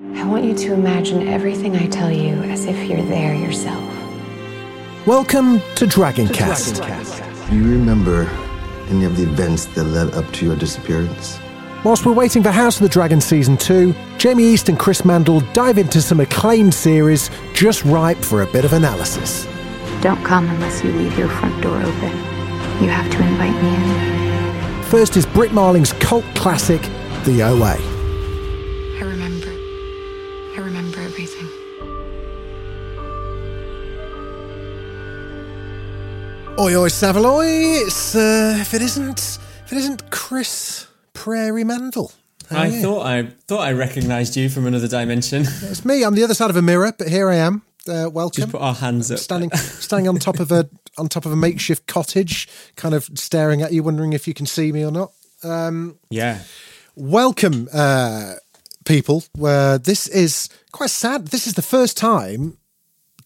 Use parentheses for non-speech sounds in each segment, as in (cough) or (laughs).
I want you to imagine everything I tell you as if you're there yourself. Welcome to Dragoncast. Do you remember any of the events that led up to your disappearance? Whilst we're waiting for House of the Dragon Season 2, Jamie East and Chris Mandle dive into some acclaimed series just ripe for a bit of analysis. Don't come unless you leave your front door open. You have to invite me in. First is Brit Marling's cult classic, The OA. Oi, oi, Savaloy! It's, uh, if it isn't, if it isn't Chris Prairie Mandle. How I thought I thought I recognised you from another dimension. (laughs) It's me. I'm the other side of a mirror, but here I am. Uh, welcome. Just put our hands up. standing (laughs) standing on top of a on top of a makeshift cottage, kind of staring at you, wondering if you can see me or not. Yeah. Welcome, uh, people. Uh, this is quite sad. This is the first time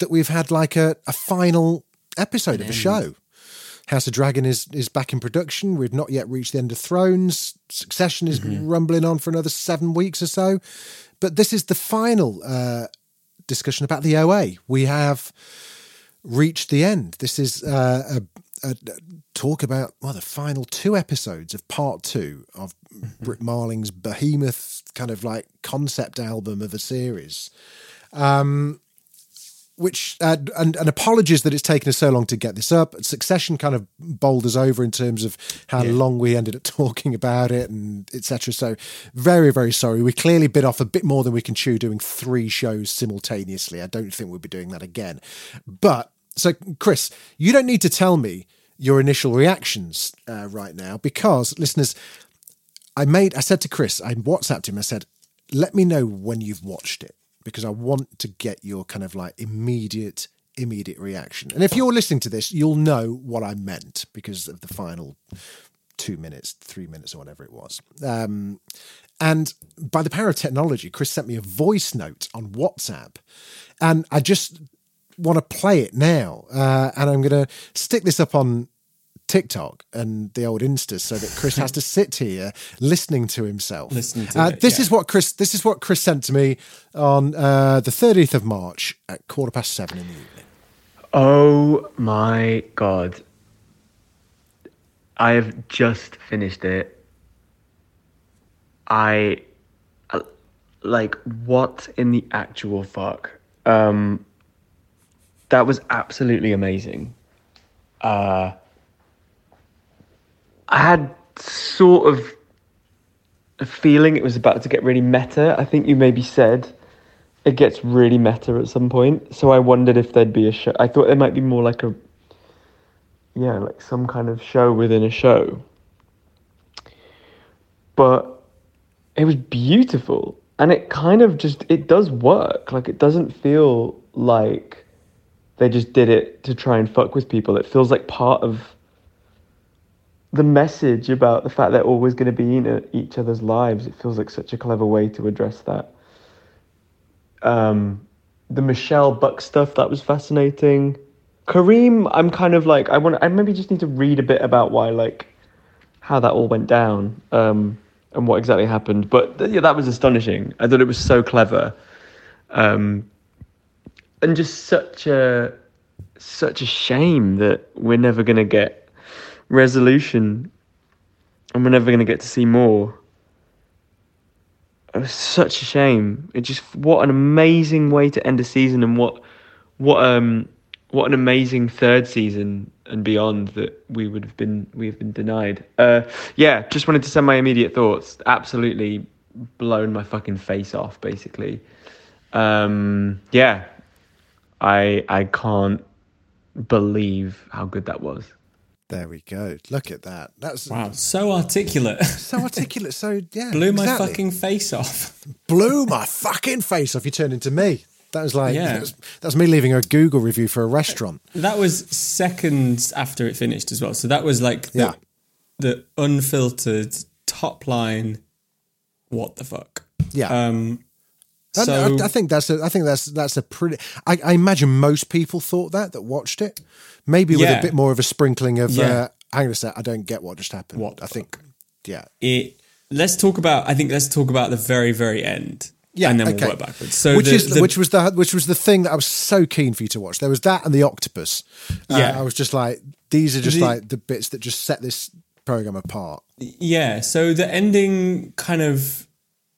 that we've had like a, a final episode of a show. House of Dragon is is back in production. We've not yet reached the end of Thrones. Succession is rumbling on for another seven weeks or so. But this is the final uh, discussion about the OA. We have reached the end. This is uh, a, a talk about well the final two episodes of part two of Brit Marling's behemoth kind of like concept album of a series. Um, which uh, and, and apologies that it's taken us so long to get this up. Succession kind of bowled us over in terms of how long we ended up (laughs) talking about it and etc. So very very sorry. We clearly bit off a bit more than we can chew doing three shows simultaneously. I don't think we'll be doing that again. But so Chris, you don't need to tell me your initial reactions uh, right now because listeners, I made I said to Chris, I WhatsApped him. I said, let me know when you've watched it because I want to get your kind of like immediate immediate reaction. And if you're listening to this, you'll know what I meant because of the final two minutes, three minutes, or whatever it was. Um, and by the power of technology, Chris sent me a voice note on WhatsApp, and I just want to play it now. Uh, and I'm going to stick this up on TikTok and the old Insta so that Chris has to (laughs) sit here listening to himself. Listening to uh, it, This yeah. is what Chris. This is what Chris sent to me on uh, the 30th of March at quarter past seven in the evening. Oh my god. I have just finished it. I uh, like what in the actual fuck? Um that was absolutely amazing. Uh I had sort of a feeling it was about to get really meta. I think you maybe said it gets really meta at some point. So I wondered if there'd be a show. I thought there might be more like a, yeah, like some kind of show within a show. But it was beautiful, and it kind of just it does work. Like it doesn't feel like they just did it to try and fuck with people. It feels like part of the message about the fact they're always going to be in each other's lives. It feels like such a clever way to address that um, the Michelle Buck stuff that was fascinating. Kareem, I'm kind of like I want. I maybe just need to read a bit about why like how that all went down um, and what exactly happened. But yeah, that was astonishing. I thought it was so clever, um, and just such a such a shame that we're never gonna get resolution, and we're never gonna get to see more. It was such a shame. It just what an amazing way to end a season, and what what um what an amazing third season and beyond that we would have been we have been denied. Uh, yeah, just wanted to send my immediate thoughts. Absolutely blown my fucking face off, basically. Um, yeah, I I can't believe how good that was. There we go. Look at that. That's Wow, so articulate. so articulate. So yeah, (laughs) Blew my exactly. fucking face off. blew my fucking face off. You turned into me. That was like Yeah. that, was, me leaving a Google review for a restaurant. That was seconds after it finished as well. So that was like the, Yeah. the unfiltered top line. What the fuck? Yeah. Um, so I, I think that's a, I think that's that's a pretty. I, I imagine most people thought that that watched it, maybe with a bit more of a sprinkling of. Yeah. Uh, hang on a sec, I don't get what just happened. What I think, yeah, it. Let's talk about. I think let's talk about the very very end. yeah, and then okay. we'll work backwards. So which the- is the- which was the which was the thing that I was so keen for you to watch. There was that and the octopus. Uh, Yeah. I was just like, these are just The- like the bits that just set this program apart. Yeah, so the ending kind of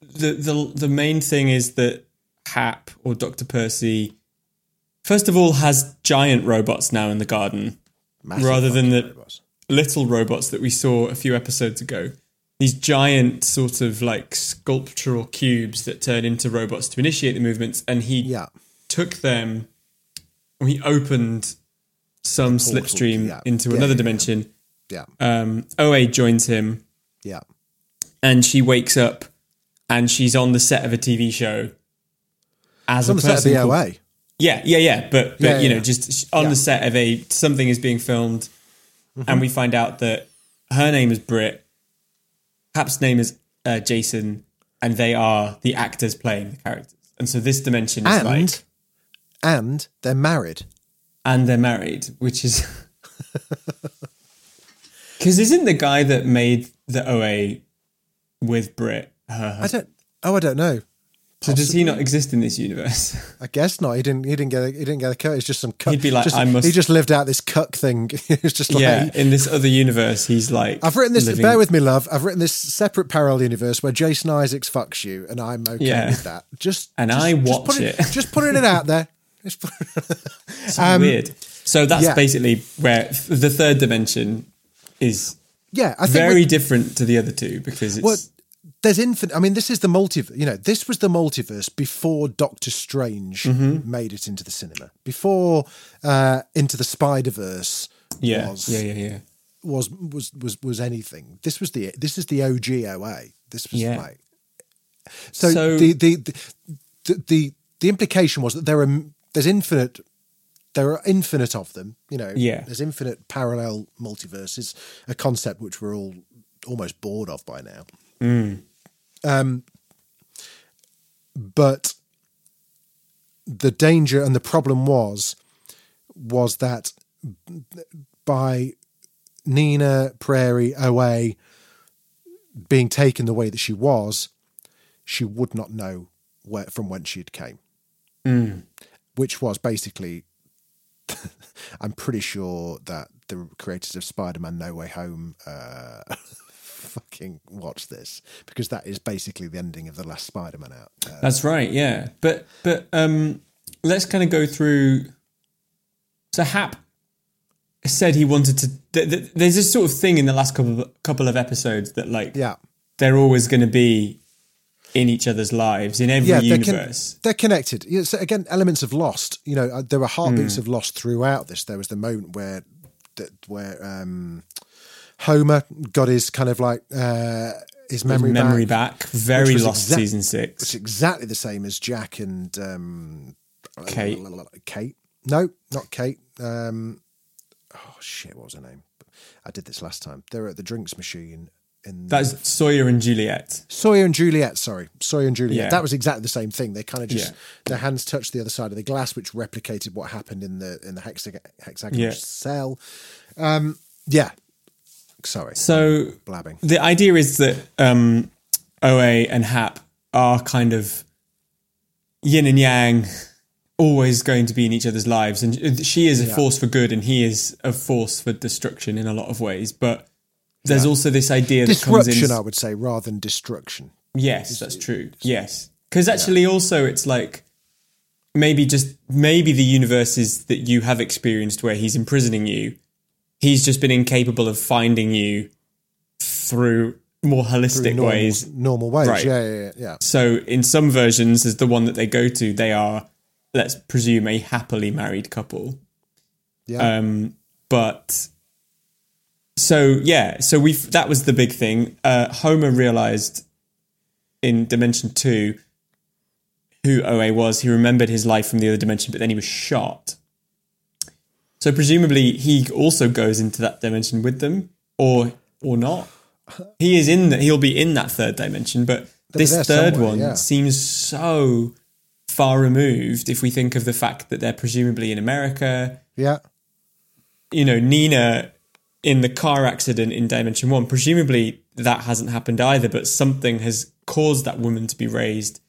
the the the main thing is that Hap or Dr. Percy first of all has giant robots now in the garden Massive rather than the robots. little robots that we saw a few episodes ago. These giant sort of like sculptural cubes that turn into robots to initiate the movements and he Yeah, took them he opened some portal, slipstream yeah. into Yeah, another dimension. yeah, Um OA joins him yeah. and she wakes up and she's on the set of a TV show as a the set of person. the called- OA. Yeah, yeah, yeah. But but Yeah, you know, yeah. just on Yeah. the set of a something is being filmed, Mm-hmm. and we find out that her name is Brit, Hap's name is uh, Jason, and they are the actors playing the characters. And so this dimension is and like, and they're married. and they're married, which is (laughs) because isn't the guy that made the OA with Brit her? I don't. Oh, I don't know. So does he not exist in this universe? (laughs) I guess not. He didn't. He didn't get. A, he didn't get a cut. It's just some cut. He'd be like, just- "I must-" He just lived out this cuck thing. (laughs) it's just like. yeah, in this other universe, he's like. I've written this. living- Bear with me, love. I've written this separate parallel universe where Jason Isaacs fucks you, and I'm okay Yeah. with that. Just And just- I just watch putting- it. Just putting it out there. (laughs) It's, put- so weird. So that's um, yeah. basically where the third dimension is yeah, I think very different to the other two because it's Well, there's infinite. I mean, this is the multiverse. You know, this was the multiverse before Doctor Strange Mm-hmm. made it into the cinema. Before uh, into the Spider Verse. yeah, was, yeah, yeah, yeah. was was was was anything. This was the this is the OGOA. This was Yeah. like so, So- the, the the the the the implication was that there are there's infinite there are infinite of them. You know, Yeah. there's infinite parallel multiverses, a concept which we're all almost bored of by now. Mm. Um, but the danger and the problem was was that by Nina Prairie away being taken the way that she was, she would not know where from whence she had came, which was basically. (laughs) I'm pretty sure that the creators of Spider-Man: No Way Home uh, (laughs) fucking watch this because that is basically the ending of the last Spider-Man out. Uh, That's right. Yeah, but but um, let's kind of go through. So Hap said he wanted to. Th- th- there's this sort of thing in the last couple of, couple of episodes that like yeah, they're always going to be in each other's lives in every yeah, they're, con- universe. they're connected. Yeah, so again, elements of Lost. You know, uh, there were heartbeats of Lost throughout this. There was the moment where that where um, Homer got his kind of like uh, his memory, memory back. back. Very lost exact- season It's exactly the same as Jack and um, Kate. Kate. No, not Kate. Um, oh shit, what was her name? I did this last time. They're at the drinks machine in That's Sawyer and Juliet. Sawyer and Juliet, sorry. Sawyer and Juliet. Yeah. That was exactly the same thing. They kind of just Yeah. their hands touched the other side of the glass, which replicated what happened in the in the hexag- hexagonal Yeah. cell. Um, yeah. Sorry. So blabbing. the idea is that um, OA and Hap are kind of yin and yang, always going to be in each other's lives. And she is a force for good, and he is a force for destruction in a lot of ways. But there's also this idea that comes Disruption, in. I would say, rather than destruction. Yes, that's true. Yes, because actually, also, it's like maybe just maybe the universes that you have experienced where he's imprisoning you, he's just been incapable of finding you through more holistic Through normal, ways. normal ways. Right. Yeah, yeah, yeah. So in some versions, as the one that they go to, they are, let's presume, a happily married couple. Yeah. Um, but so yeah, so we that was the big thing. Uh, Homer realized in Dimension Two who OA was. He remembered his life from the other dimension, but then he was shot. So presumably he also goes into that dimension with them, or or not. He is in. The, he'll be in that third dimension, but They'll be this third one yeah. seems so far removed. If we think of the fact that they're presumably in America, Yeah. you know, Nina in the car accident in Dimension One, presumably that hasn't happened either, but something has caused that woman to be raised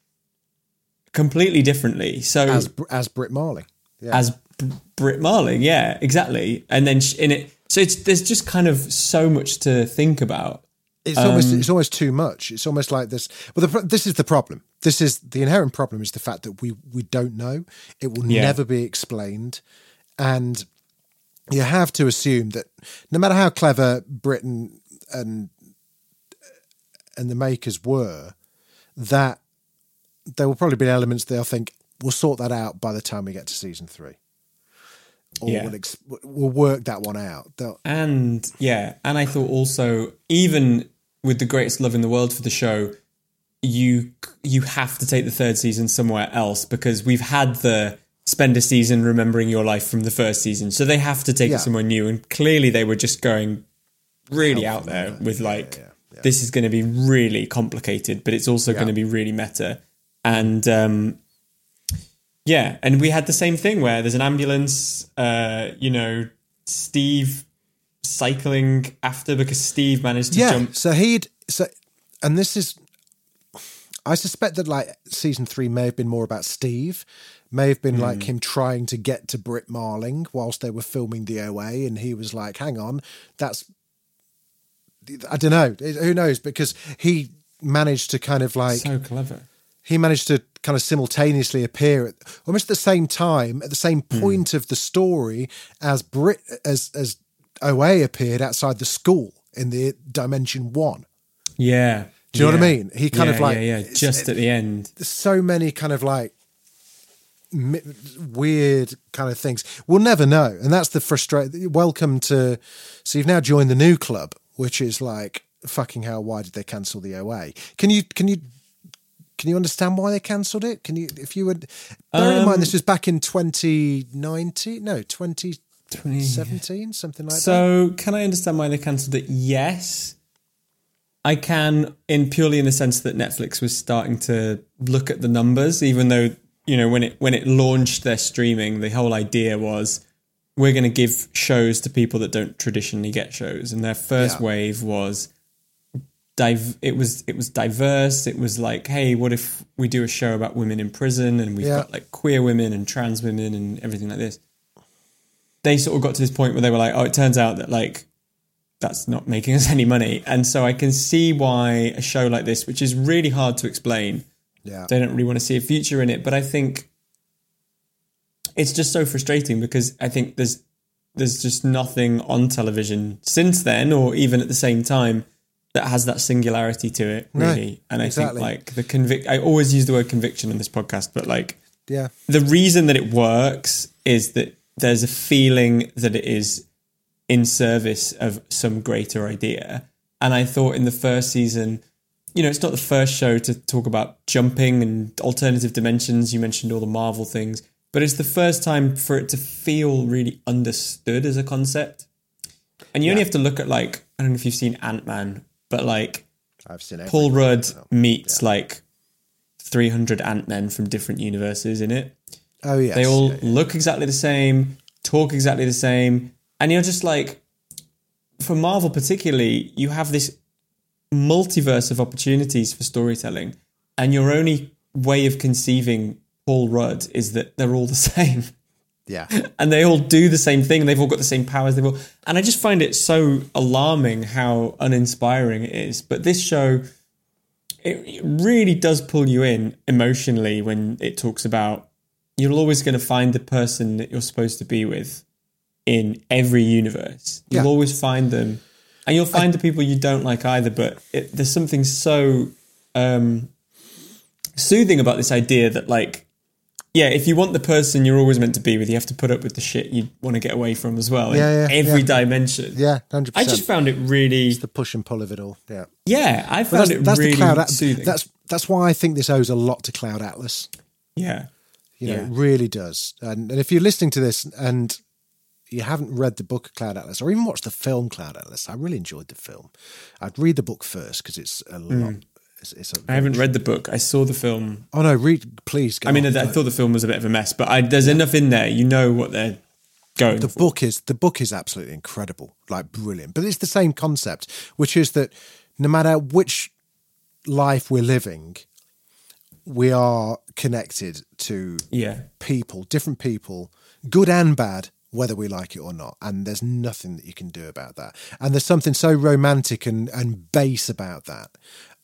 completely differently. So As as Brit Marley. Yeah. as Brit Marling, yeah, exactly. And then in it, so it's there's just kind of so much to think about. It's almost Um, it's almost too much. It's almost like this. Well, the, this is the problem. This is the inherent problem is the fact that we we don't know. It will Yeah. never be explained, and you have to assume that no matter how clever Britain and and the makers were, that there will probably be elements they'll think we'll sort that out by the time we get to season three, or Yeah. we'll, ex- we'll work that one out. They'll, And yeah, and I thought also even with the greatest love in the world for the show, you you have to take the third season somewhere else because we've had the spend a season remembering your life from the first season, so they have to take Yeah. it somewhere new. And clearly, they were just going really out there with like this is going to be really complicated, but it's also going to be really meta. And um, yeah, and we had the same thing where there's an ambulance. Uh, you know, Steve cycling after because Steve managed to yeah. jump. So he'd so, and this is, I suspect that like season three may have been more about Steve, may have been Hmm. like him trying to get to Brit Marling whilst they were filming the OA, and he was like, "Hang on, that's." I don't know. Who knows? Because he managed to kind of like so clever. He managed to kind of simultaneously appear at almost at the same time at the same Hmm. point of the story as Brit as as OA appeared outside the school in the Dimension One. Yeah. Do you know what I mean? He kind Yeah, of like yeah, yeah, just at the end. there's so many kind of like weird kind of things. We'll never know, and that's the frustrating. Welcome to. So you've now joined the new club, which is like fucking hell. Why did they cancel the OA? Can you can you can you understand why they cancelled it? Can you if you would bear in Um, mind this was back in 2019, no 2017, something like that. So, can I understand why they cancelled it? Yes. I can, in purely in the sense that Netflix was starting to look at the numbers, even though you know when it when it launched their streaming, the whole idea was we're going to give shows to people that don't traditionally get shows, and their first Yeah. wave was div- it was it was diverse. It was like, hey, what if we do a show about women in prison, and we've Yeah. got like queer women and trans women and everything like this. They sort of got to this point where they were like, oh, it turns out that like that's not making us (laughs) any money, and so I can see why a show like this, which is really hard to explain, yeah, they don't really want to see a future in it. But I think it's just so frustrating because I think there's there's just nothing on television since then, or even at the same time, that has that singularity to it, No, really. and I exactly. think like the convict. I always use the word conviction in this podcast, but like yeah, the reason that it works is that there's a feeling that it is in service of some greater idea. And I thought in the first season, you know, it's not the first show to talk about jumping and alternative dimensions. You mentioned all the Marvel things, but it's the first time for it to feel really understood as a concept. And you only have to look at like I don't know if you've seen Ant Man, but like I've seen. Paul Rudd meets like 300 Ant Men from different universes in it. Oh yes, They all yeah, yeah. look exactly the same, talk exactly the same, and you're just like, for Marvel particularly, you have this multiverse of opportunities for storytelling, and your only way of conceiving Paul Rudd is that they're all the (laughs) same. Yeah. (laughs) and they all do the same thing. They've all got the same powers. They've all, and I just find it so alarming how uninspiring it is. But this show, it, really does pull you in emotionally when it talks about you're always going to find the person that you're supposed to be with in every universe. You'll Yeah. always find them, and you'll find the people you don't like either. But it, there's something so um, soothing about this idea that like yeah, if you want the person you're always meant to be with, you have to put up with the shit you want to get away from as well. Yeah, yeah, every yeah. dimension. Yeah, 100%. I just found it really. the push and pull of it all. Yeah, Yeah, I found it really the Cloud. Soothing. that's that's why I think this owes a lot to Cloud Atlas. yeah. You know, Yeah. it really does. And, and if you're listening to this and you haven't read the book Cloud Atlas or even watched the film Cloud Atlas, I really enjoyed the film. I'd read the book first because it's a lot. Mm. It's, it's. I haven't read the book. I saw the film. Oh no, read please. Go I mean. I, I thought the film was a bit of a mess, but I, there's enough in there. You know what they're going the for. book is the book is absolutely incredible, like brilliant. But it's the same concept, which is that no matter which life we're living, we are connected to Yeah. people, different people, good and bad, whether we like it or not. And there's nothing that you can do about that. And there's something so romantic and, and base about that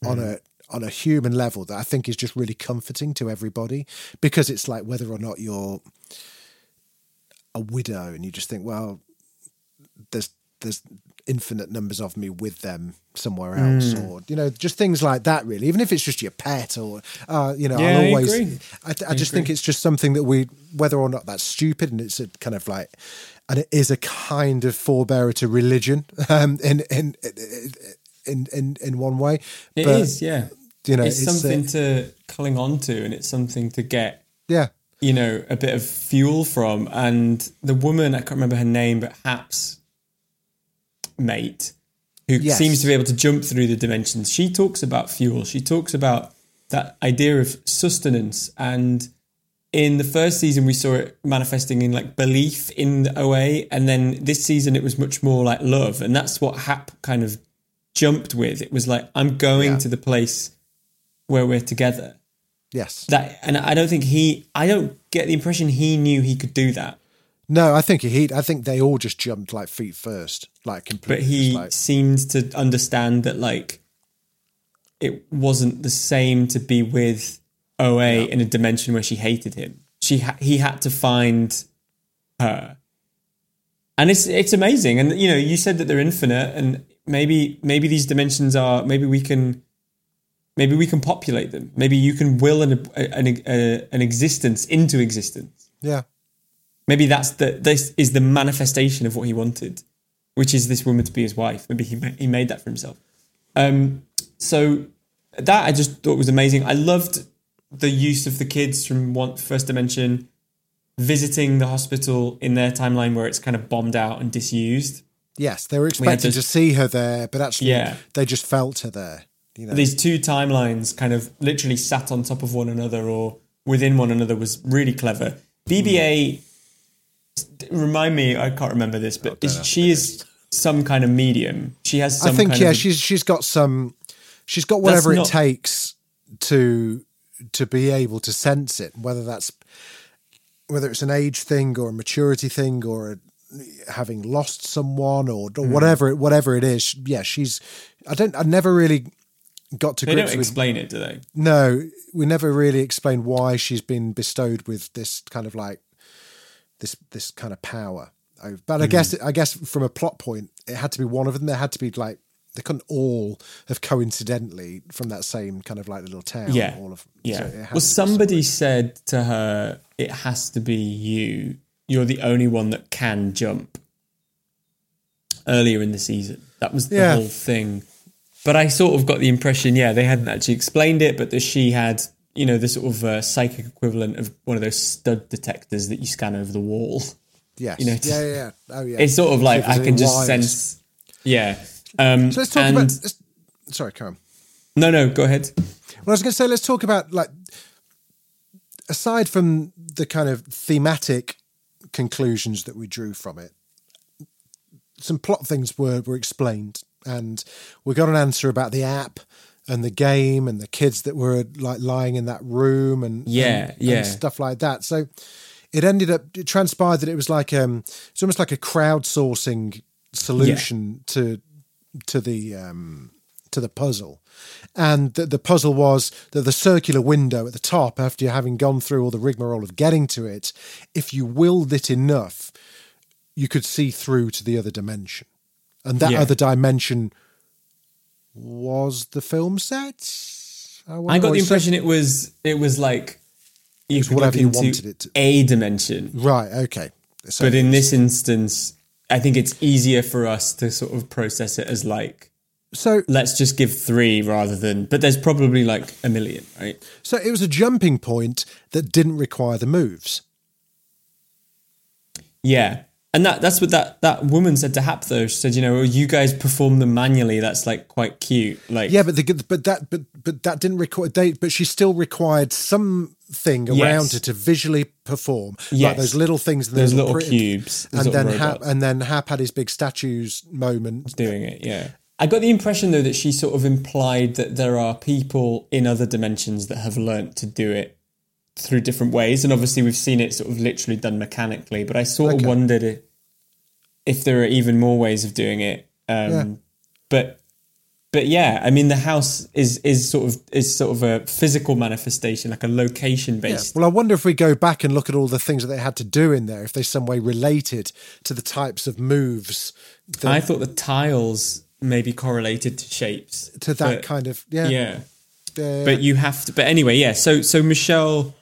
on a on a human level that I think is just really comforting to everybody because it's like whether or not you're a widow and you just think, well, there's there's infinite numbers of me with them somewhere else, or you know, just things like that. Really, even if it's just your pet, or uh, you know, Yeah, I I'll always. agree. I, I just think it's just something that we, whether or not that's stupid, and it's a kind of like, and it is a kind of forebearer to religion, (laughs) um, in in in in in in one way. It But, is, yeah. You know, it's, it's, uh, something to cling on to, and it's something to get, Yeah, you know, a bit of fuel from. And the woman, I can't remember her name, but Hap's mate, who Yes. seems to be able to jump through the dimensions, she talks about fuel. She talks about that idea of sustenance. And in the first season, we saw it manifesting in like belief in the OA. And then this season, it was much more like love. And that's what Hap kind of jumped with. It was like, I'm going Yeah. to the place where we're together. yes. That and I don't think he I don't get the impression he knew he could do that. No, I think he. I think they all just jumped like feet first, like completely. But he like, seemed to understand that like it wasn't the same to be with OA in a dimension where she hated him. She ha- he had to find her. And it's it's amazing and you know you said that they're infinite and maybe maybe these dimensions are maybe we can maybe we can populate them. Maybe you can will an an, a, an existence into existence. yeah, Maybe that's the this is the manifestation of what he wanted, which is this woman to be his wife. Maybe he he made that for himself. Um, so that I just thought was amazing. I loved the use of the kids from one first dimension visiting the hospital in their timeline where it's kind of bombed out and disused. Yes, they were expecting this- to see her there, but actually, Yeah. they just felt her there. You know, These two timelines kind of literally sat on top of one another or within one another was really clever. BBA, remind me, I can't remember this, but oh, is, she is some kind of medium. She has some I think kind yeah, of she's she's got some, she's got whatever not- it takes to to be able to sense it, whether that's whether it's an age thing or a maturity thing or a, having lost someone or, or Hmm. whatever whatever it is. Yeah, she's. I don't. I never really got to They grips don't with explain it, do they? No, we never really explained why she's been bestowed with this kind of like this this kind of power. Oh, But. I guess I guess from a plot point, it had to be one of them. There had to be like they couldn't all have coincidentally from that same kind of like little town. Yeah. all of Yeah. so well, somebody said to her, it has to be you. You're the only one that can jump earlier in the season. That was the Yeah. whole thing. But I sort of got the impression, yeah, they hadn't actually explained it, but that she had, you know, the sort of uh, psychic equivalent of one of those stud detectors that you scan over the wall. Yes. you know, yeah, yeah, yeah. Oh yeah. It's sort of like I can just wires. sense. Yeah. Um, So let's talk and- about. Let's, sorry, Karen. No, no, go ahead. Well, I was going to say, let's talk about like, aside from the kind of thematic conclusions that we drew from it, some plot things were were explained, and we got an answer about the app and the game and the kids that were like lying in that room and Yeah, and, yeah. and stuff like that. So it ended up it transpired that it was like um it's almost like a crowdsourcing solution to to the um to the puzzle and the, the puzzle was that the circular window at the top after you're having gone through all the rigmarole of getting to it if you willed it enough you could see through to the other dimension and that Yeah. other dimension was the film set I got the impression it was it was like you could whatever you wanted it to- a dimension. Right. Okay. So but in this instance, I think it's easier for us to sort of process it as like so let's just give three rather than. But there's probably like a million, right? so it was a jumping point that didn't require the moves. Yeah. And that that's what that, that woman said to Hap though. She said, you know, you guys perform them manually. That's like quite cute. Like Yeah, but the, but that but but that didn't require. They, but she still required something around Yes. her to visually perform, like those little things, and Those those little cubes, and then Hap and then Hap had his big statues moment. doing it. Yeah. I got the impression though that she sort of implied that there are people in other dimensions that have learnt to do it through different ways, and obviously we've seen it sort of literally done mechanically. But I sort Okay. of wondered if, if there are even more ways of doing it. Um, Yeah. But but yeah, I mean the house is is sort of is sort of a physical manifestation, like a location Yeah. based. Well, I wonder if we go back and look at all the things that they had to do in there, if they some way related to the types of moves that, I thought the tiles maybe correlated to shapes to that but- kind of yeah. yeah. yeah. but you have to but anyway yeah so so michelle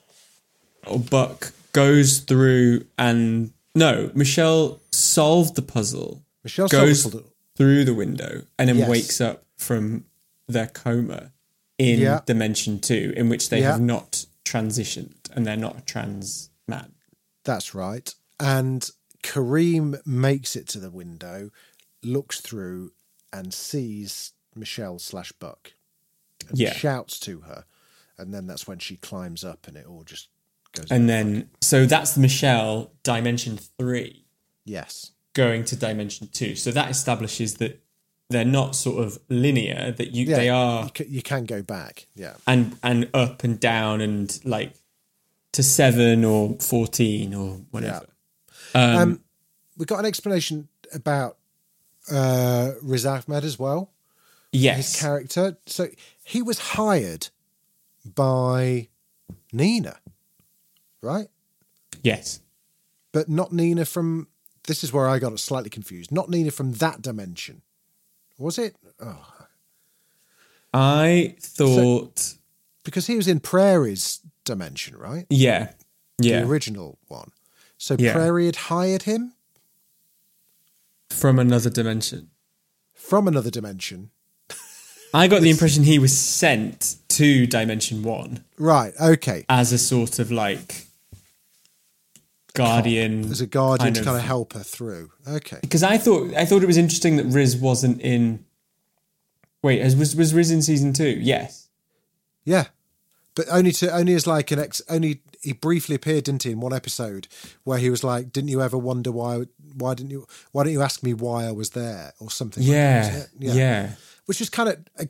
or buck goes through and no michelle solved the puzzle Michelle goes solved the puzzle. through the window and then Yes. wakes up from their coma in Yeah. dimension two in which they Yeah. have not transitioned and they're not a trans man That's right. And Kareem makes it to the window, looks through, and sees Michelle slash Buck. And Yeah. Shouts to her. And then that's when she climbs up and it all just goes. and then so that's michelle dimension three Yes. going to dimension two so that establishes that they're not sort of linear that you Yeah. they are You can, you can go back. Yeah. and and up and down and like to seven or fourteen or whatever. Um, we got an explanation about uh, Riz Ahmed as well. Yes, his character. So he was hired by Nina, right? yes, but not Nina from. This is where I got slightly confused. Not Nina from that dimension, was it? Oh, I thought because he was in Prairie's dimension, right? yeah, yeah, The original one. So Yeah. Prairie had hired him from another dimension. from another dimension. I got the impression he was sent to dimension one Right. Okay. as a sort of like guardian, As a guardian kind to of- kind of help her through. Okay. because I thought I thought it was interesting that Riz wasn't in. Wait, was was Riz in season two? Yes. Yeah. But only to only as like an ex only he briefly appeared, didn't he, in one episode where he was like, Didn't you ever wonder why why didn't you why didn't you ask me why I was there? Or something like Yeah, yeah. which is kind of uh,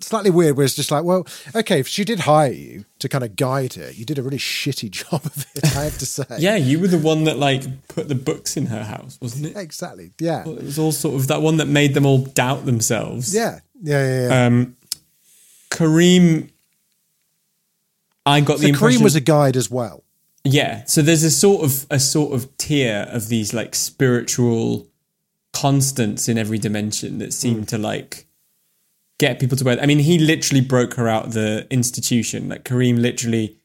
slightly weird. Where it's just like, well, okay, if she did hire you to kind of guide her, you did a really shitty (laughs) job of it. I have to say. Yeah, you were the one that like put the books in her house, wasn't it? exactly. Yeah, It was all sort of that one that made them all doubt themselves. yeah, yeah, yeah. yeah. Um, Kareem, I got so the impression Kareem was a guide as well. yeah. So there's a sort of a sort of tier of these like spiritual constants in every dimension that seem Hmm. to like get people to where. I mean, he literally broke her out of the institution. Like Kareem literally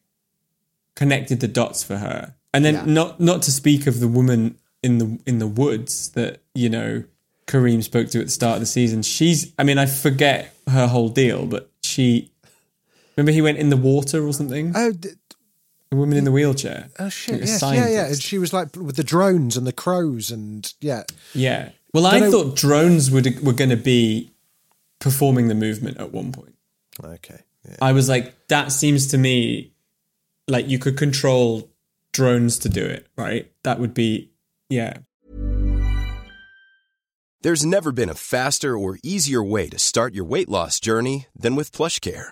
connected the dots for her, and then Yeah. not not to speak of the woman in the in the woods that you know Kareem spoke to at the start of the season. She's, I mean, I forget her whole deal, but she. Remember, he went in the water or something. Oh, d- The woman in the wheelchair. oh shit! Like Yes, yeah, yeah. And she was like with the drones and the crows and yeah, Yeah. Well, I Don't know- thought drones would were going to be performing the movement at one point. okay, yeah. I was like, that seems to me like you could control drones to do it, right? That would be, yeah. There's never been a faster or easier way to start your weight loss journey than with PlushCare.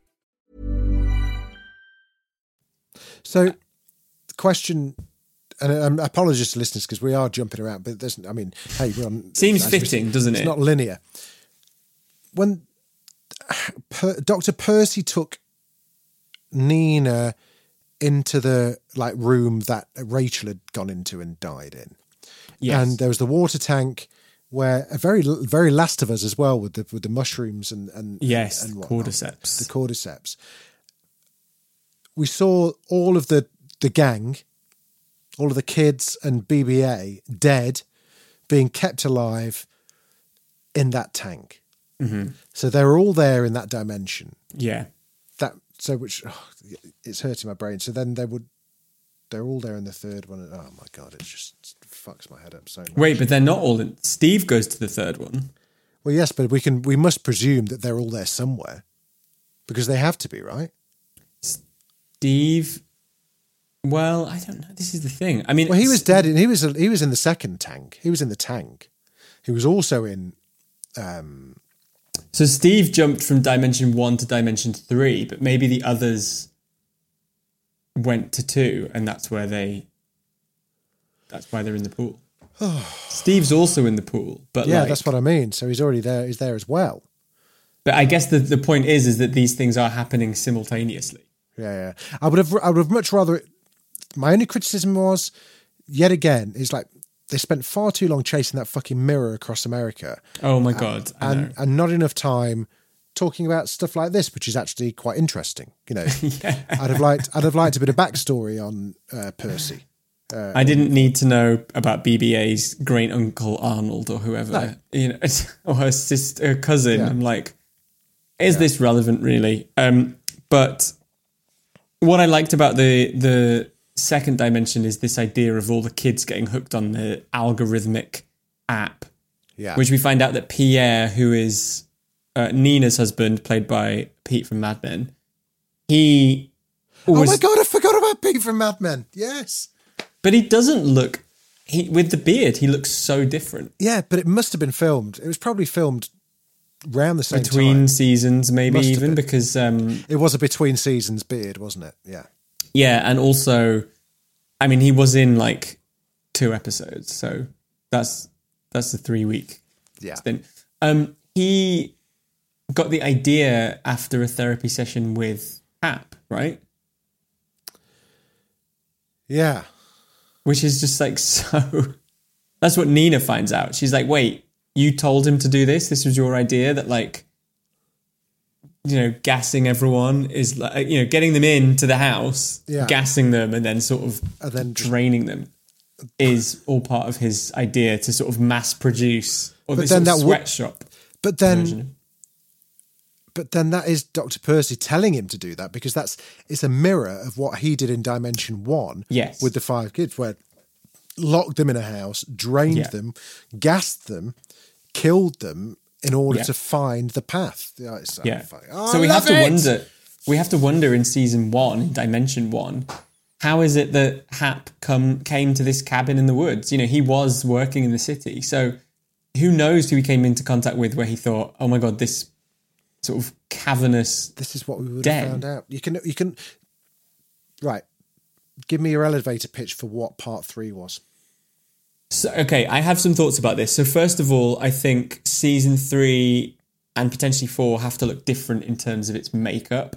So, the question, and um, apologies to listeners because we are jumping around, but there's, I mean, hey, we're on. Seems we- fitting, doesn't It's it? It's not linear. When per, Dr. Percy took Nina into the like room that Rachel had gone into and died in, Yes. and there was the water tank where a very very last of us as well with the with the mushrooms and and Yes, and whatnot, cordyceps. the cordyceps. We saw all of the the gang, all of the kids and BBA dead, being kept alive in that tank. Mm-hmm. So they're all there in that dimension. yeah. That so which oh, it's hurting my brain. So then they would they're all there in the third one. Oh my god, it just fucks my head up so much. Wait, but they're not all in. Steve goes to the third one. Well, yes, but we can we must presume that they're all there somewhere because they have to be, right? Steve. Well, I don't know. This is the thing. I mean, Well, he was dead. And he was he was in the second tank. He was in the tank. He was also in. Um, So Steve jumped from dimension one to dimension three, but maybe the others went to two, and that's where they. That's why they're in the pool. (sighs) Steve's also in the pool, but yeah, like, that's what I mean. So he's already there. He's there as well. But I guess the the point is is that these things are happening simultaneously. Yeah, yeah. I would have. I would have much rather. My only criticism was, yet again, is like they spent far too long chasing that fucking mirror across America, Oh my god! Know. and and not enough time talking about stuff like this, which is actually quite interesting. You know, (laughs) I'd have liked. I'd have liked a bit of backstory on uh, Percy. I didn't need to know about BBA's great uncle Arnold or whoever, you know, (laughs) or her sister, her cousin. Yeah. I'm like, is this relevant really? Um, but what I liked about the the second dimension is this idea of all the kids getting hooked on the algorithmic app, Yeah, which we find out that Pierre, who is uh, Nina's husband, played by Pete from Mad Men, he Oh my god, I forgot about Pete from Mad Men. Yes. But he doesn't look. He with the beard, he looks so different. Yeah, but it must have been filmed. It was probably filmed around the same Between time. seasons, maybe Must even because um, It was a between seasons beard, wasn't it? Yeah. yeah, and also, I mean, he was in like two episodes, so that's that's the three week Yeah. stint. Um, he got the idea after a therapy session with Hap, right? Yeah. Which is just like (laughs) so. That's what Nina finds out. She's like, "Wait, you told him to do this? This was your idea that like." You know, gassing everyone is like uh, you know getting them into the house, Yeah. gassing them, and then sort of And then draining them is all part of his idea to sort of mass produce or But this then that sweatshop But then version. but then that is Dr. Percy telling him to do that because that's it's a mirror of what he did in Dimension One. Yes. with the five kids, where locked them in a house, drained Yeah. them, gassed them, killed them in order Yeah. to find the path. Yeah, it's so Yeah. funny. Oh, so we have love to wonder. We have to wonder in season one, in Dimension One, how is it that Hap come came to this cabin in the woods? You know, he was working in the city, so who knows who he came into contact with where he thought, "Oh my god, this sort of cavernous." This is what we would Den. have found out. You can you can right. Give me your elevator pitch for what part three was. So, okay, I have some thoughts about this. So first of all, I think season three and potentially four have to look different in terms of its makeup.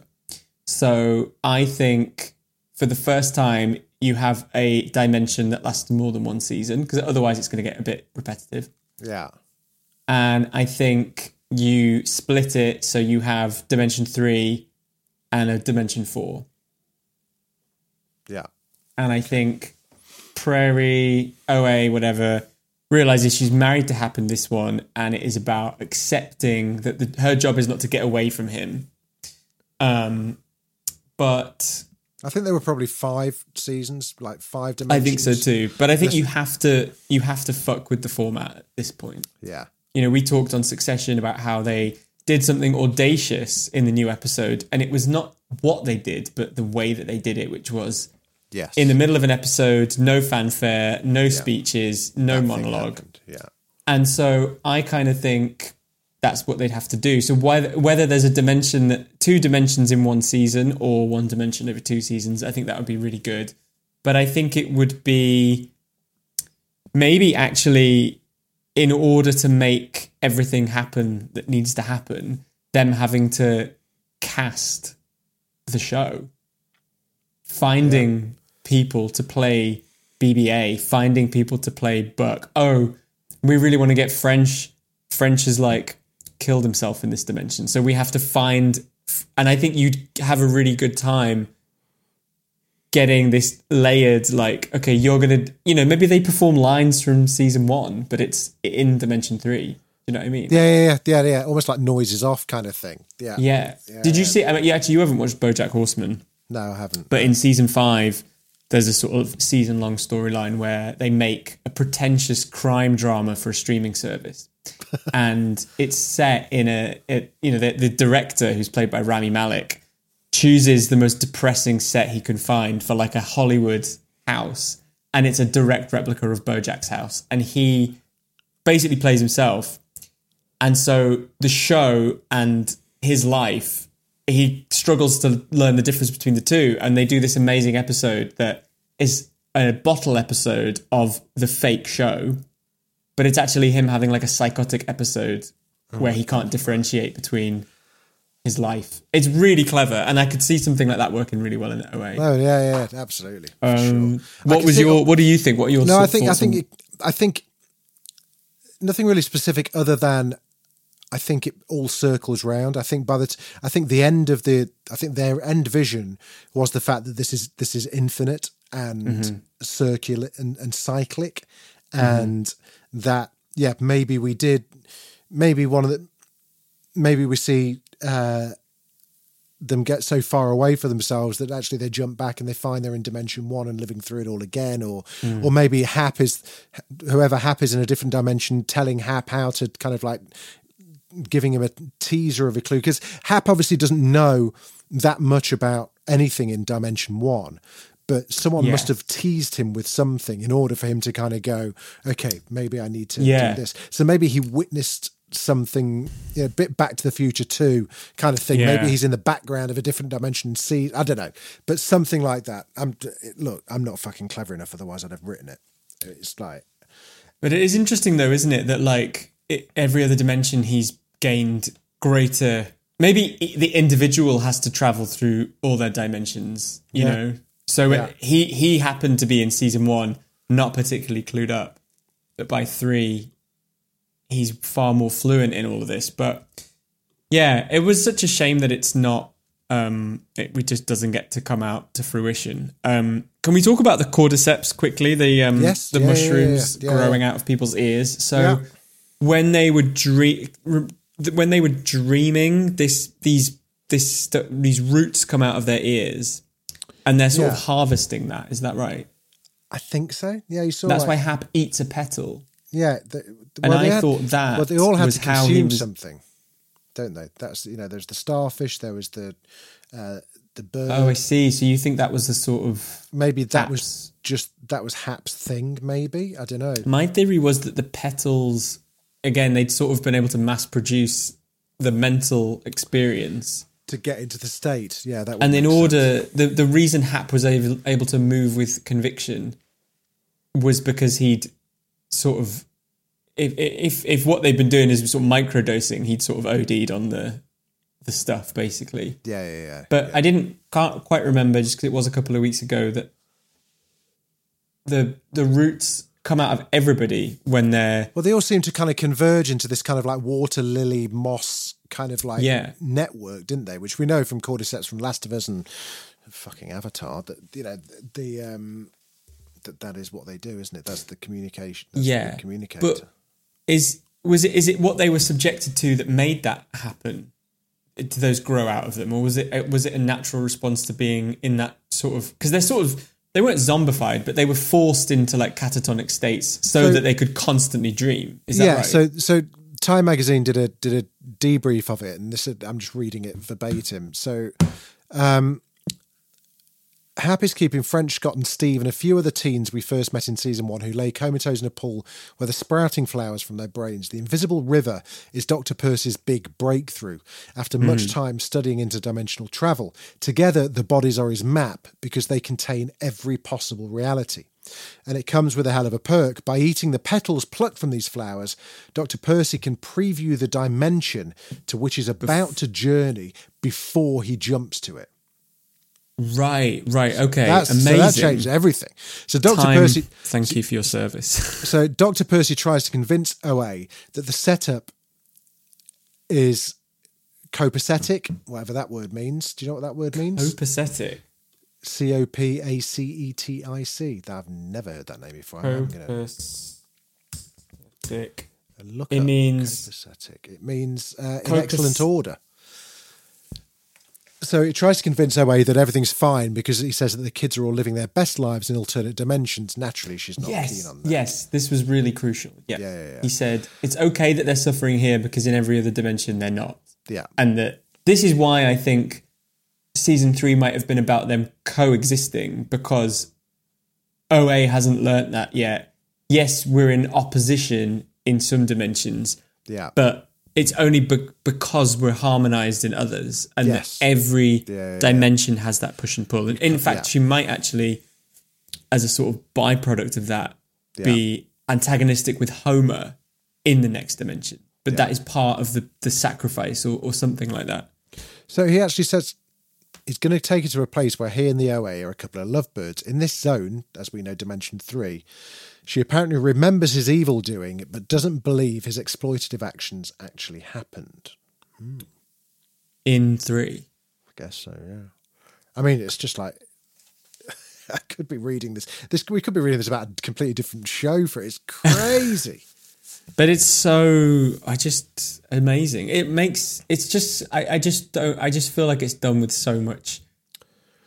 So I think for the first time, you have a dimension that lasts more than one season because otherwise it's going to get a bit repetitive. Yeah. And I think you split it so you have dimension three and a dimension four. Yeah. and I think Prairie, OA, whatever, realizes she's married to Hap in this one, and it is about accepting that the, her job is not to get away from him. Um, but I think there were probably five seasons, like five I think so too. But I think you have to you have to fuck with the format at this point. Yeah. You know, we talked on Succession about how they did something audacious in the new episode, and it was not what they did, but the way that they did it, which was Yes. in the middle of an episode, no fanfare, no speeches, no That monologue. Yeah. And so I kind of think that's what they'd have to do. So whether whether there's a dimension that two dimensions in one season or one dimension over two seasons, I think that would be really good. But I think it would be maybe actually in order to make everything happen that needs to happen, them having to cast the show, finding people to play BBA, finding people to play Buck. Oh, we really want to get French. French has like killed himself in this dimension, so we have to find. And I think you'd have a really good time getting this layered. Like, okay, you're gonna, you know, maybe they perform lines from season one, but it's in dimension three. You know what I mean? Yeah, yeah, yeah, yeah, yeah. Almost like noises off kind of thing. Yeah. Yeah. Did you see? I mean, yeah, actually, you haven't watched BoJack Horseman. No, I haven't. But in season five, there's a sort of season long storyline where they make a pretentious crime drama for a streaming service. (laughs) and it's set in a, it, you know, the, the director who's played by Rami Malek chooses the most depressing set he can find for like a Hollywood house. And it's a direct replica of Bojack's house. And he basically plays himself. And so the show and his life, he struggles to learn the difference between the two. And they do this amazing episode that is a bottle episode of the fake show, but it's actually him having like a psychotic episode where he can't differentiate between his life. It's really clever. And I could see something like that working really well in OA. Oh yeah, yeah, absolutely. Um, sure. What was your, what do you think? What are your No, I think I think on- I think nothing really specific other than I think it all circles round. I think by the t- I think the end of the I think their end vision was the fact that this is this is infinite and Mm-hmm. circular and, and cyclic, and that yeah maybe we did maybe one of the maybe we see. uh them get so far away for themselves that actually they jump back and they find they're in dimension one and living through it all again or or maybe hap is whoever hap is in a different dimension telling hap how to kind of like giving him a teaser of a clue because hap obviously doesn't know that much about anything in dimension one but someone must have teased him with something in order for him to kind of go okay maybe i need to Yeah. do this. So maybe he witnessed something you know, a bit back to the future too kind of thing Yeah. maybe he's in the background of a different dimension see i don't know. But something like that i'm look i'm not fucking clever enough otherwise i'd have written it. It's like But it is interesting, though, isn't it, that like it, every other dimension he's gained greater. Maybe the individual has to travel through all their dimensions, you Yeah. know. So Yeah. it, he he happened to be in season one not particularly clued up, but by three, he's far more fluent in all of this. But yeah, it was such a shame that it's not. Um, it, it just doesn't get to come out to fruition. Um, can we talk about the cordyceps quickly? The um, Yes, the yeah, mushrooms growing out of people's ears. So when they would dream, when they were dreaming, this these this these roots come out of their ears, and they're sort of harvesting that. Is that right? i think so yeah you saw That's like, why Hap eats a petal. Yeah, the, And well, they I had- thought that Well, they all had to consume was- something, don't they? That's you know, there's the starfish, there was the uh, the bird. Oh, I see. So you think that was the sort of maybe that Haps. was just that was Hap's thing. Maybe I don't know. My theory was that the petals, again, they'd sort of been able to mass produce the mental experience. To get into the state, yeah, that. And in sense. order, the, the reason Hap was able, able to move with conviction was because he'd sort of, if, if, if what they've been doing is sort of microdosing, he'd sort of OD'd on the, the stuff, basically. yeah, yeah, yeah. But I didn't can't quite remember just because it was a couple of weeks ago that the the roots come out of everybody when they're Well, they all seem to kind of converge into this kind of like water lily moss kind of like Yeah. network, didn't they? Which we know from cordyceps from Last of Us and fucking Avatar that you know the um that that is what they do, isn't it? That's the communication. That's yeah the communicator. But is was it is it what they were subjected to that made that happen? Did those grow out of them, or was it was it a natural response to being in that sort of because they're sort of they weren't zombified, but they were forced into like catatonic states so, So- that they could constantly dream. Is that yeah. right? So so Time Magazine did a did a debrief of it, and this I'm just reading it verbatim. So. Um, Hap is keeping French, Scott, and Steve and a few other teens we first met in season one who lay comatose in a pool where the sprouting flowers from their brains. The invisible river is Dr. Percy's big breakthrough. After much hmm. time studying interdimensional travel, together the bodies are his map because they contain every possible reality. And it comes with a hell of a perk. By eating the petals plucked from these flowers, Dr. Percy can preview the dimension to which he's about to journey before he jumps to it. Right, right, okay, That's, amazing. So that changed everything. So Dr. Time, Percy, thank you for your service. (laughs) so Dr. Percy tries to convince OA that the setup is copacetic, whatever that word means. Do you know what that word means? Copacetic. C O P A C E T I C. I've never heard that name before. I'm going to Copacetic. look It means- copacetic. It means uh, in excellent order. So he tries to convince OA that everything's fine because he says that the kids are all living their best lives in alternate dimensions. Naturally, she's not Yes, keen on that. yes, this was really crucial. Yeah. Yeah, yeah, yeah. He said it's okay that they're suffering here because in every other dimension they're not. Yeah. and that this is why I think season three might have been about them coexisting because OA hasn't learnt that yet. Yes, we're in opposition in some dimensions, Yeah. but it's only be- because we're harmonized in others, and Yes. every Yeah, yeah, dimension has that push and pull. And in fact, yeah. she might actually, as a sort of byproduct of that, Yeah. be antagonistic with Homer in the next dimension. But that is part of the, the sacrifice or, or something like that. So he actually says he's going to take you to a place where he and the OA are a couple of lovebirds. In this zone, as we know, Dimension 3, she apparently remembers his evil doing, but doesn't believe his exploitative actions actually happened. Hmm. In three. I guess so, yeah. I mean, it's just like. (laughs) I could be reading this. This we could be reading this about a completely different show for it. It's (laughs) crazy. But it's so I just amazing. It makes it's just I, I just don't I just feel like it's done with so much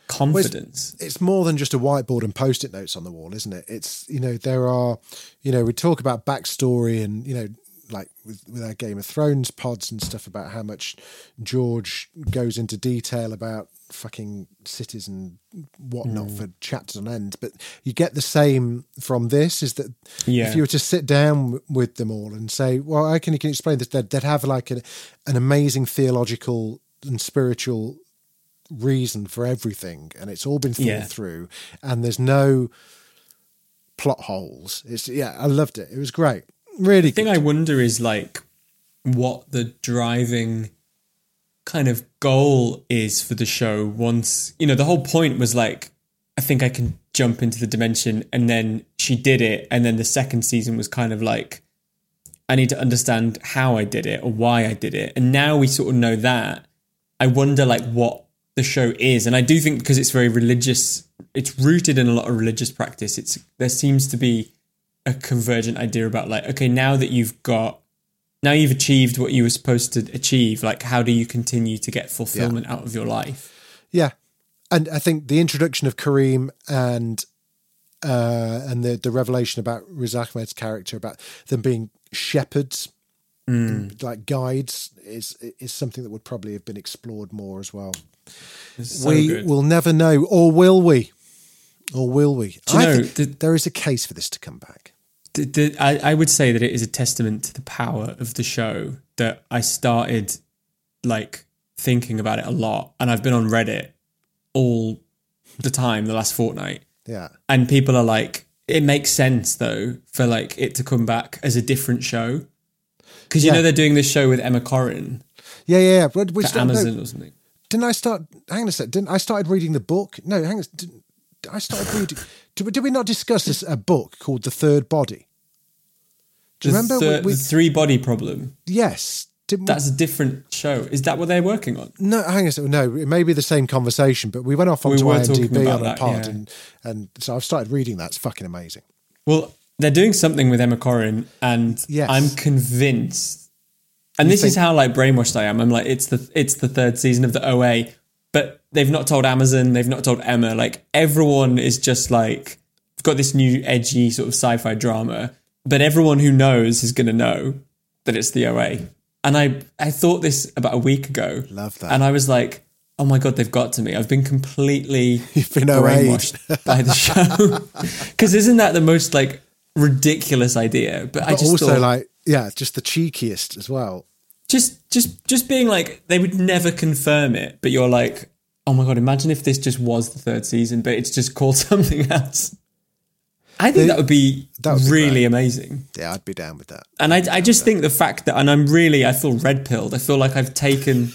confidence. it's more than just a whiteboard and post-it notes on the wall, isn't it? It's you know there are you know we talk about backstory and you know like with, with our Game of Thrones pods and stuff about how much George goes into detail about fucking cities and whatnot mm. for chapters on end. But you get the same from this is that Yeah. if you were to sit down with them all and say, well, I can you can explain this? They'd, they'd have like an, an amazing theological and spiritual reason for everything and it's all been thought Yeah. through and there's no plot holes. It's yeah i loved it. It was great. Really The thing good. I wonder is like what the driving kind of goal is for the show once you know the whole point was like I think I can jump into the dimension and then she did it and then the second season was kind of like I need to understand how I did it or why I did it. And now we sort of know that. I wonder like what the show is. And I do think because it's very religious it's rooted in a lot of religious practice it's there seems to be a convergent idea about like okay now that you've got now you've achieved what you were supposed to achieve like how do you continue to get fulfillment out of your life? Yeah. And i think the introduction of Karim and uh and the the revelation about riz ahmed's character about them being shepherds and, like guides is is something that would probably have been explored more as well so we good. will never know or will we or will we I know, think the- there is a case for this to come back the, the, I, I would say that it is a testament to the power of the show that I started like thinking about it a lot, and I've been on Reddit all the time the last fortnight, yeah and people are like, it makes sense though for like it to come back as a different show because you Yeah. know they're doing this show with Emma Corrin yeah yeah, yeah. Which for no, Amazon or something. Didn't I start? Hang on a sec. Didn't I started reading the book? No, hang on. Didn't, I started reading. Did we, did we not discuss this a book called The Third Body? Do you The remember? thir- we, we- the three body problem? yes. Didn't we- That's a different show. Is that what they're working on? no, hang on a second. No, it may be the same conversation, but we went off onto talking IMDb on a that, pod, yeah. and and so I've started reading that. It's fucking amazing. Well, they're doing something with Emma Corrin, and Yes. I'm convinced. And You this is how like brainwashed I am. I'm like, it's the it's the third season of the OA, but they've not told Amazon, they've not told Emma. Like everyone is just like got this new edgy sort of sci-fi drama, but everyone who knows is going to know that it's the OA. And I I thought this about a week ago. Love that. And I was like, oh my god, they've got to me. I've been completely (laughs) You've been brainwashed by the show. (laughs) Because isn't that the most like ridiculous idea? But, I just also, thought, like, yeah, just the cheekiest as well. Just just just being like they would never confirm it, but you're like, oh my god, imagine if this just was the third season, but it's just called (laughs) something else. I think They- that would be that would really great. amazing. Yeah, I'd be down with that. And I, I just think the fact that, and I'm really, I feel red pilled. I feel like I've taken,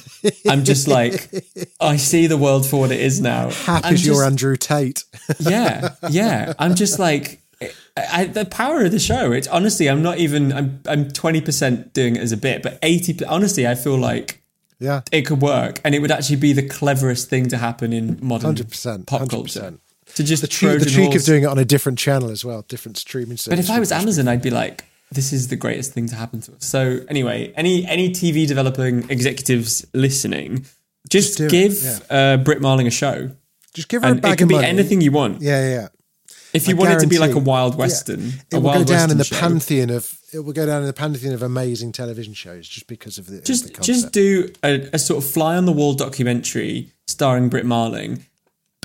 I'm just like, (laughs) I see the world for what it is now. Happy as your Andrew Tate. yeah, yeah. I'm just like I, the power of the show. It's honestly, I'm not even. I'm I'm 20 percent doing it as a bit, but 80. Honestly, I feel like yeah, it could work, and it would actually be the cleverest thing to happen in modern 100%, pop 100%. culture. To just the, cheek, the cheek of doing it on a different channel as well, different streaming service. But if I was Amazon, I'd be like, this is the greatest thing to happen to us. So anyway, any any TV developing executives listening, just, it, give yeah. uh, Brit Marling a show. just give her a And bag it can be money. anything you want. Yeah, yeah. Yeah. If you I want it to be like a wild yeah. western, It a will wild go down in the show. pantheon of it will go down in the pantheon of amazing television shows just because of the of the Just just do a, a sort of fly on the wall documentary starring Brit Marling.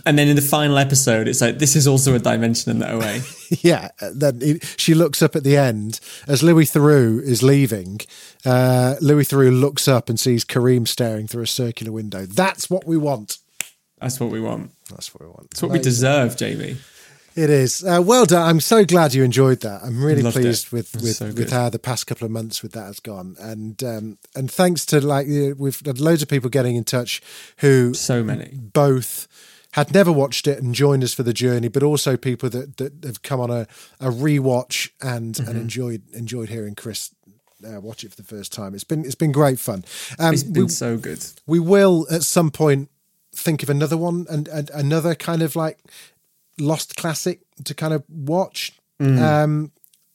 And then in the final episode, it's like this is also a dimension in the OA. (laughs) yeah. Then it, she looks up at the end as Louis Theroux is leaving. Uh, Louis Theroux looks up and sees Karim staring through a circular window. That's what we want. That's what we want. That's what we want. That's what we deserve, Jamie. It is uh, well done. I'm so glad you enjoyed that. I'm really Loved pleased it. with with, so with how the past couple of months with that has gone, and um, and thanks to like we've had loads of people getting in touch who So many. both had never watched it and joined us for the journey, but also people that, that have come on a, a rewatch and Mm-hmm. and enjoyed enjoyed hearing Chris uh, watch it for the first time. It's been it's been great fun. Um, It's been we, so good. we will at some point think of another one and, and another kind of like lost classic to kind of watch. Mm. Um,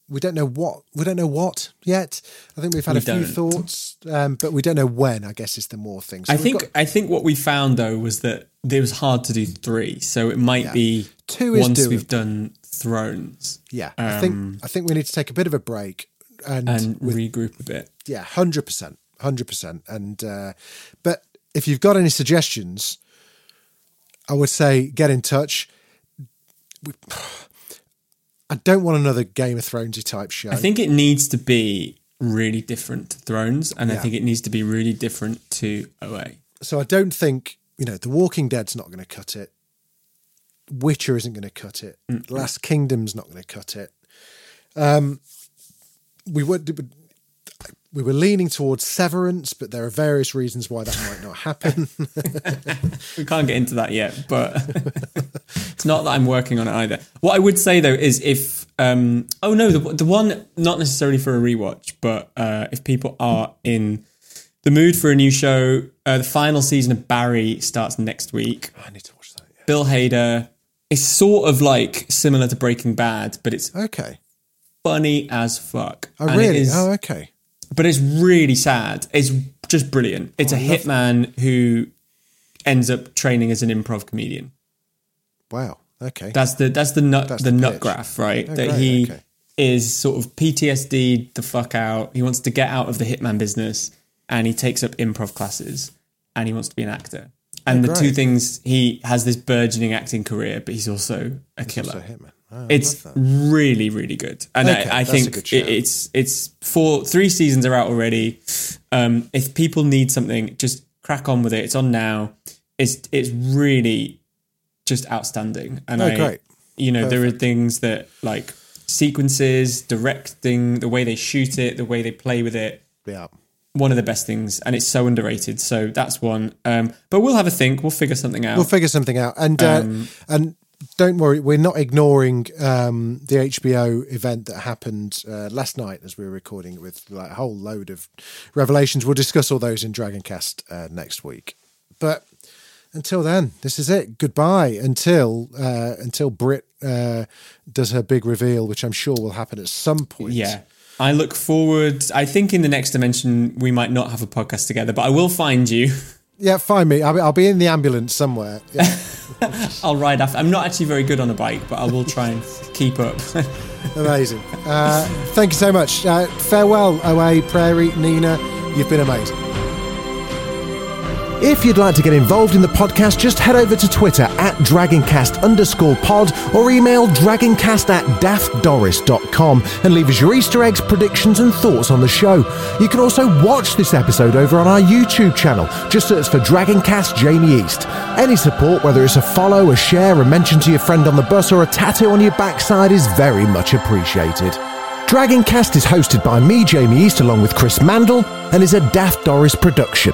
we don't know what we don't know what yet. I think we've had We a few don't. thoughts, um, but we don't know when. I guess is the more thing. So I think got- I think what we found though was that it was hard to do three, so it might Yeah. be Two is once we've done Thrones yeah, I think I think we need to take a bit of a break and, um, and regroup a bit. yeah, hundred percent, hundred percent. And uh, but if you've got any suggestions, I would say get in touch. We, I don't want another Game of Thronesy type show. I think it needs to be really different to Thrones, and I think it needs to be really different to OA. so. I don't think you know The Walking Dead's not going to cut it. Witcher isn't going to cut it. Last Kingdom's not going to cut it. Um, we would. We were leaning towards Severance, but there are various reasons why that might not happen. (laughs) (laughs) We can't get into that yet, but (laughs) it's not that I'm working on it either. What I would say though is if um oh no the the one not necessarily for a rewatch, but uh, if people are in the mood for a new show, uh, the final season of Barry starts next week. I need to watch that. Yeah. Bill Hader is sort of like similar to Breaking Bad, but it's Okay. funny as fuck. Oh, And really? is- oh, okay. But it's really sad. It's just brilliant. It's oh, a hitman who ends up training as an improv comedian. Wow. Okay. That's the that's the nut That's the, the nut graph, right? Oh, that great, he okay. is sort of PTSD the fuck out. He wants to get out of the hitman business, and he takes up improv classes, and he wants to be an actor. And Oh, the great. two things he has this burgeoning acting career, but he's also a killer. So Hitman. Oh, It's really, really good, and Okay, I, I think it, it's it's four three seasons are out already. Um, if people need something, just crack on with it. It's on now. It's it's really just outstanding, and Oh, I, great. you know, there are things that like sequences, directing, the way they shoot it, the way they play with it. yeah. One of the best things, and it's so underrated. So that's one. Um, but we'll have a think. We'll figure something out. We'll figure something out. And uh, Um, and don't worry, we're not ignoring um, the HBO event that happened uh, last night as we were recording it with like a whole load of revelations. We'll discuss all those in Dragoncast uh, next week. But until then, this is it. Goodbye until uh, until Brit uh, does her big reveal, which I'm sure will happen at some point. Yeah. I look forward. I think in the next dimension we might not have a podcast together, but I will find you. (laughs) Yeah, find me. I'll be, I'll be in the ambulance somewhere. Yeah. (laughs) (laughs) I'll ride after. I'm not actually very good on a bike, but I will try and keep up. (laughs) amazing. Uh, thank you so much. Uh, farewell, OA, Prairie, Nina. You've been amazing. If you'd like to get involved in the podcast, just head over to Twitter at dragoncast underscore pod or email dragoncast at daftdoris.com and leave us your Easter eggs, predictions, and thoughts on the show. You can also watch this episode over on our YouTube channel. Just search for Dragoncast Jamie East. Any support, whether it's a follow, a share, a mention to your friend on the bus, or a tattoo on your backside, is very much appreciated. Dragoncast is hosted by me, Jamie East, along with Chris Mandle, and is a Daft Doris production.